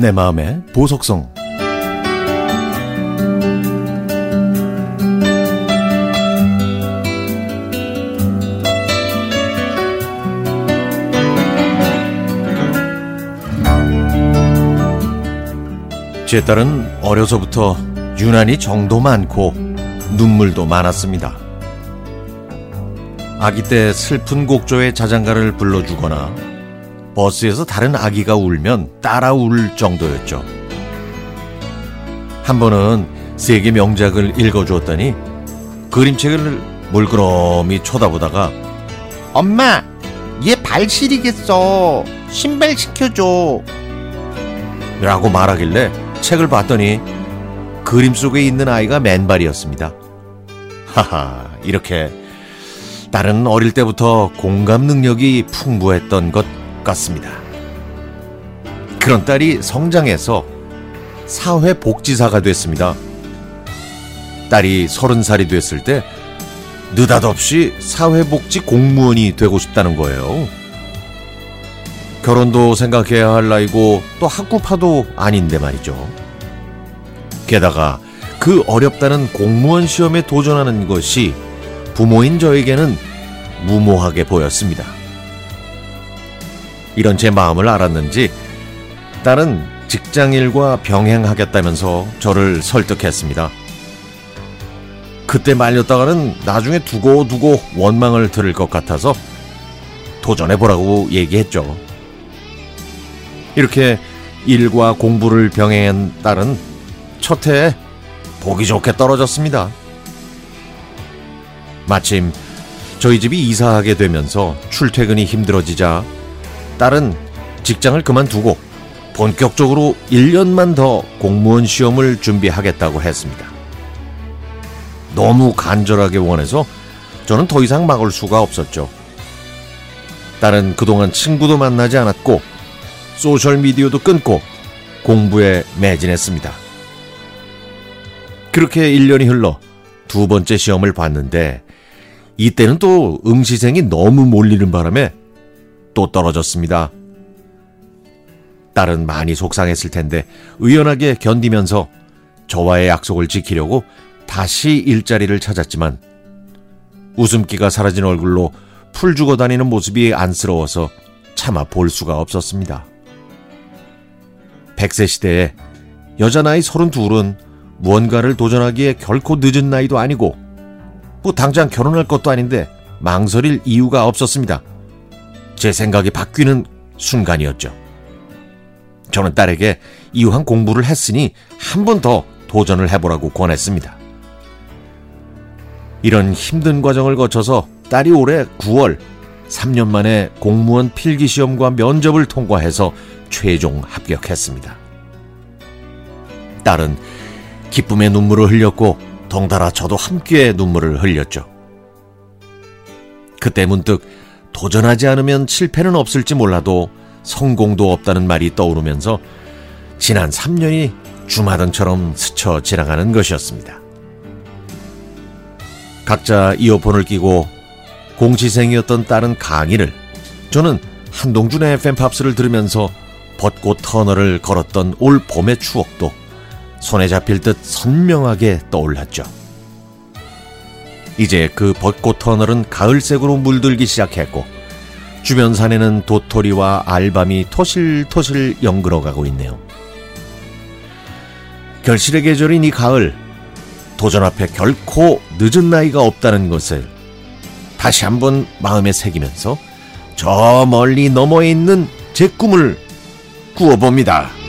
내 마음의 보석성 제 딸은 어려서부터 유난히 정도 많고 눈물도 많았습니다. 아기 때 슬픈 곡조의 자장가를 불러주거나 버스에서 다른 아기가 울면 따라 울 정도였죠. 한 번은 세계 명작을 읽어주었더니 그림책을 물끄러미 쳐다보다가 엄마, 얘발 시리겠어. 신발 시켜줘. 라고 말하길래 책을 봤더니 그림 속에 있는 아이가 맨발이었습니다. 하하, 이렇게 딸은 어릴 때부터 공감 능력이 풍부했던 것 같습니다. 그런 딸이 성장해서 사회복지사가 됐습니다. 딸이 서른 살이 됐을 때 느닷없이 사회복지 공무원이 되고 싶다는 거예요. 결혼도 생각해야 할 나이고 또 학구파도 아닌데 말이죠. 게다가 그 어렵다는 공무원 시험에 도전하는 것이 부모인 저에게는 무모하게 보였습니다. 이런 제 마음을 알았는지 딸은 직장 일과 병행하겠다면서 저를 설득했습니다. 그때 말렸다가는 나중에 두고 두고 원망을 들을 것 같아서 도전해보라고 얘기했죠. 이렇게 일과 공부를 병행한 딸은 첫 해에 보기 좋게 떨어졌습니다. 마침 저희 집이 이사하게 되면서 출퇴근이 힘들어지자 딸은 직장을 그만두고 본격적으로 1년만 더 공무원 시험을 준비하겠다고 했습니다. 너무 간절하게 원해서 저는 더 이상 막을 수가 없었죠. 딸은 그동안 친구도 만나지 않았고 소셜미디어도 끊고 공부에 매진했습니다. 그렇게 1년이 흘러 두 번째 시험을 봤는데 이때는 또 응시생이 너무 몰리는 바람에 또 떨어졌습니다. 딸은 많이 속상했을 텐데 의연하게 견디면서 저와의 약속을 지키려고 다시 일자리를 찾았지만 웃음기가 사라진 얼굴로 풀 주고 다니는 모습이 안쓰러워서 차마 볼 수가 없었습니다. 100세 시대에 여자 나이 32은 무언가를 도전하기에 결코 늦은 나이도 아니고 뭐 당장 결혼할 것도 아닌데 망설일 이유가 없었습니다. 제 생각이 바뀌는 순간이었죠. 저는 딸에게 이왕 공부를 했으니 한 번 더 도전을 해보라고 권했습니다. 이런 힘든 과정을 거쳐서 딸이 올해 9월 3년 만에 공무원 필기시험과 면접을 통과해서 최종 합격했습니다. 딸은 기쁨의 눈물을 흘렸고 덩달아 저도 함께 눈물을 흘렸죠. 그때 문득 도전하지 않으면 실패는 없을지 몰라도 성공도 없다는 말이 떠오르면서 지난 3년이 주마등처럼 스쳐 지나가는 것이었습니다. 각자 이어폰을 끼고 공시생이었던 딸은 강의를 저는 한동준의 FM팝스를 들으면서 벚꽃 터널을 걸었던 올 봄의 추억도 손에 잡힐 듯 선명하게 떠올랐죠. 이제 그 벚꽃 터널은 가을색으로 물들기 시작했고 주변 산에는 도토리와 알밤이 토실토실 연그러가고 있네요. 결실의 계절인 이 가을 도전 앞에 결코 늦은 나이가 없다는 것을 다시 한번 마음에 새기면서 저 멀리 넘어 있는 제 꿈을 꾸어봅니다.